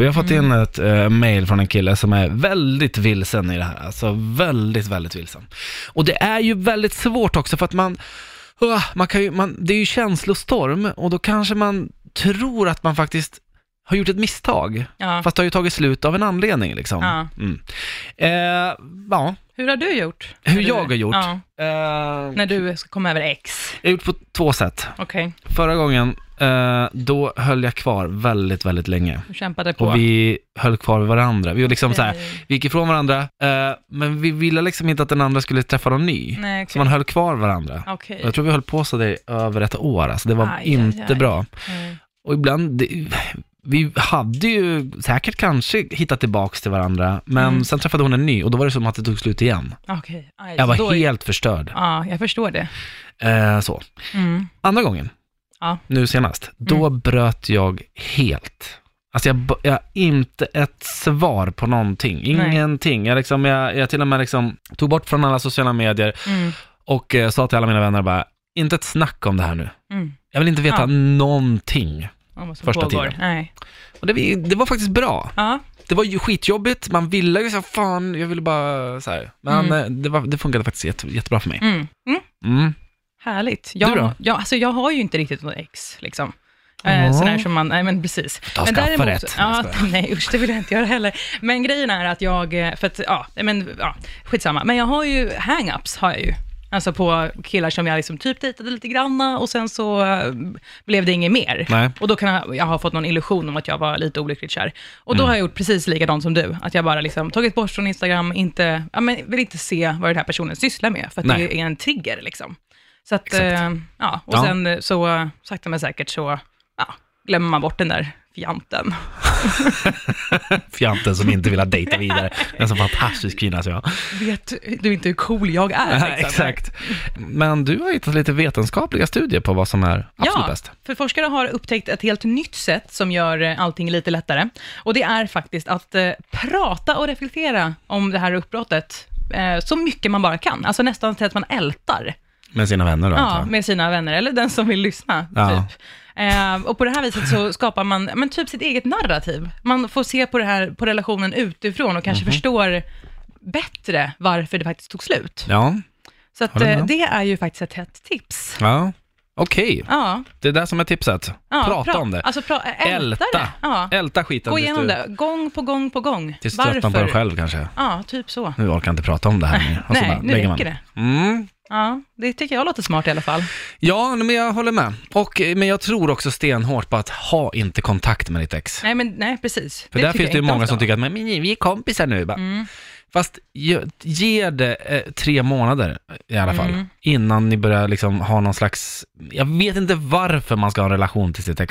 Vi har fått in ett uh, mail från en kille som är väldigt vilsen i det här. Alltså väldigt, väldigt vilsen. Och det är ju väldigt svårt också för att man, uh, man kan ju, man, det är ju känslostorm och då kanske man tror att man faktiskt har gjort ett misstag. Ja. Fast det har ju tagit slut av en anledning liksom. Ja. Mm. Eh, ja, Hur har du gjort? hur jag har gjort. Ja, Eh, när du ska komma över X. jag har gjort på två sätt. Okej, Förra gången, eh, då höll jag kvar väldigt, väldigt länge. du kämpade på. Och vi höll kvar varandra. Vi var liksom så här, vi gick ifrån varandra, eh, men vi ville liksom inte att den andra skulle träffa någon ny. Nej, okej. Så man höll kvar varandra. Okej. Jag tror vi höll på så det i över ett år, alltså det var Aj, aj, inte aj. bra. Nej. Och ibland, det, vi hade ju säkert kanske hittat tillbaks till varandra, men Mm. sen träffade hon en ny och då var det som att det tog slut igen. Okej. Aj, Jag var helt förstörd. Ja, jag förstår det. Eh, så. Mm. Andra gången, Ja. nu senast, då bröt jag helt. Alltså jag, jag har inte ett svar på någonting, ingenting. Jag, liksom, jag, jag till och med liksom tog bort från alla sociala medier Mm. och eh, sa till alla mina vänner bara, inte ett snack om det här nu. Mm. Jag vill inte veta Ja. någonting. Om vad som Första pågår. tiden. Nej. Och det, det var faktiskt bra. Ja, Det var ju skitjobbigt, man ville liksom, fan, jag ville bara så här. Men Mm. eh, det, var, det funkade faktiskt jätte, jättebra för mig. mm. Mm. Mm. Härligt. Jag, Du då? Jag, alltså, jag har ju inte riktigt något ex, liksom. Ja. Eh, sådär som man, nej men precis. Ta men skaffa rätt. Ja, Jag nej usch, det vill jag inte göra heller. Men grejen är att jag, eh, för att, ja, men ja, skitsamma. Men jag har ju hang-ups, har jag ju. Alltså på killar som jag liksom typ dejtade lite granna och sen så eh, blev det inget mer. Nej. Och då kan jag, jag ha fått någon illusion om att jag var lite olyckligt kär. Och Mm. då har jag gjort precis likadant som du, att jag bara liksom tagit bort från Instagram, inte, ja, men vill inte se vad den här personen sysslar med, för att Nej. det är en trigger liksom. Så att, eh, ja, och Ja. sen eh, så, sakta men säkert så, ja, glömmer man bort den där fjanten. Fjanten som inte vill ha dejta vidare. En så fantastisk kvinna som jag. Vet du inte hur cool jag är? liksom? Exakt. Men du har hittat lite vetenskapliga studier på vad som är absolut Ja, bäst. för forskare har upptäckt ett helt nytt sätt som gör eh, allting lite lättare. Och det är faktiskt att eh, prata och reflektera om det här uppbrottet eh, så mycket man bara kan. Alltså nästan till att man ältar Med sina vänner då, ja, med sina vänner, eller den som vill lyssna. Ja. Typ. Eh, och på det här viset så skapar man men typ sitt eget narrativ. Man får se på, det här, på relationen utifrån och kanske förstår bättre varför det faktiskt tog slut. Ja, Så att, eh, det är ju faktiskt ett hett tips. ja. okej. Ja, Det är det som är tipset. ja, Prata pra- om det. Alltså, pra- älta, Älta. det. Ja. Älta skiten Gå igenom du, det, gång på gång på gång. tills du tröttnar på dig själv kanske. Ja, typ så. Nu orkar jag inte prata om det här. Och så Nej, bara nu räcker det. Mm. Ja, det tycker jag låter smart i alla fall. Ja, men jag håller med. Och, eh, men jag tror också stenhårt på att ha inte kontakt med ditt ex. Nej, men nej, precis. För där tycker finns det ju många som tycker att men, vi är kompisar nu. Bara. Mm. Fast ge, ge det eh, tre månader i alla fall, Mm. innan ni börjar liksom ha någon slags, jag vet inte varför man ska ha en relation till sitt ex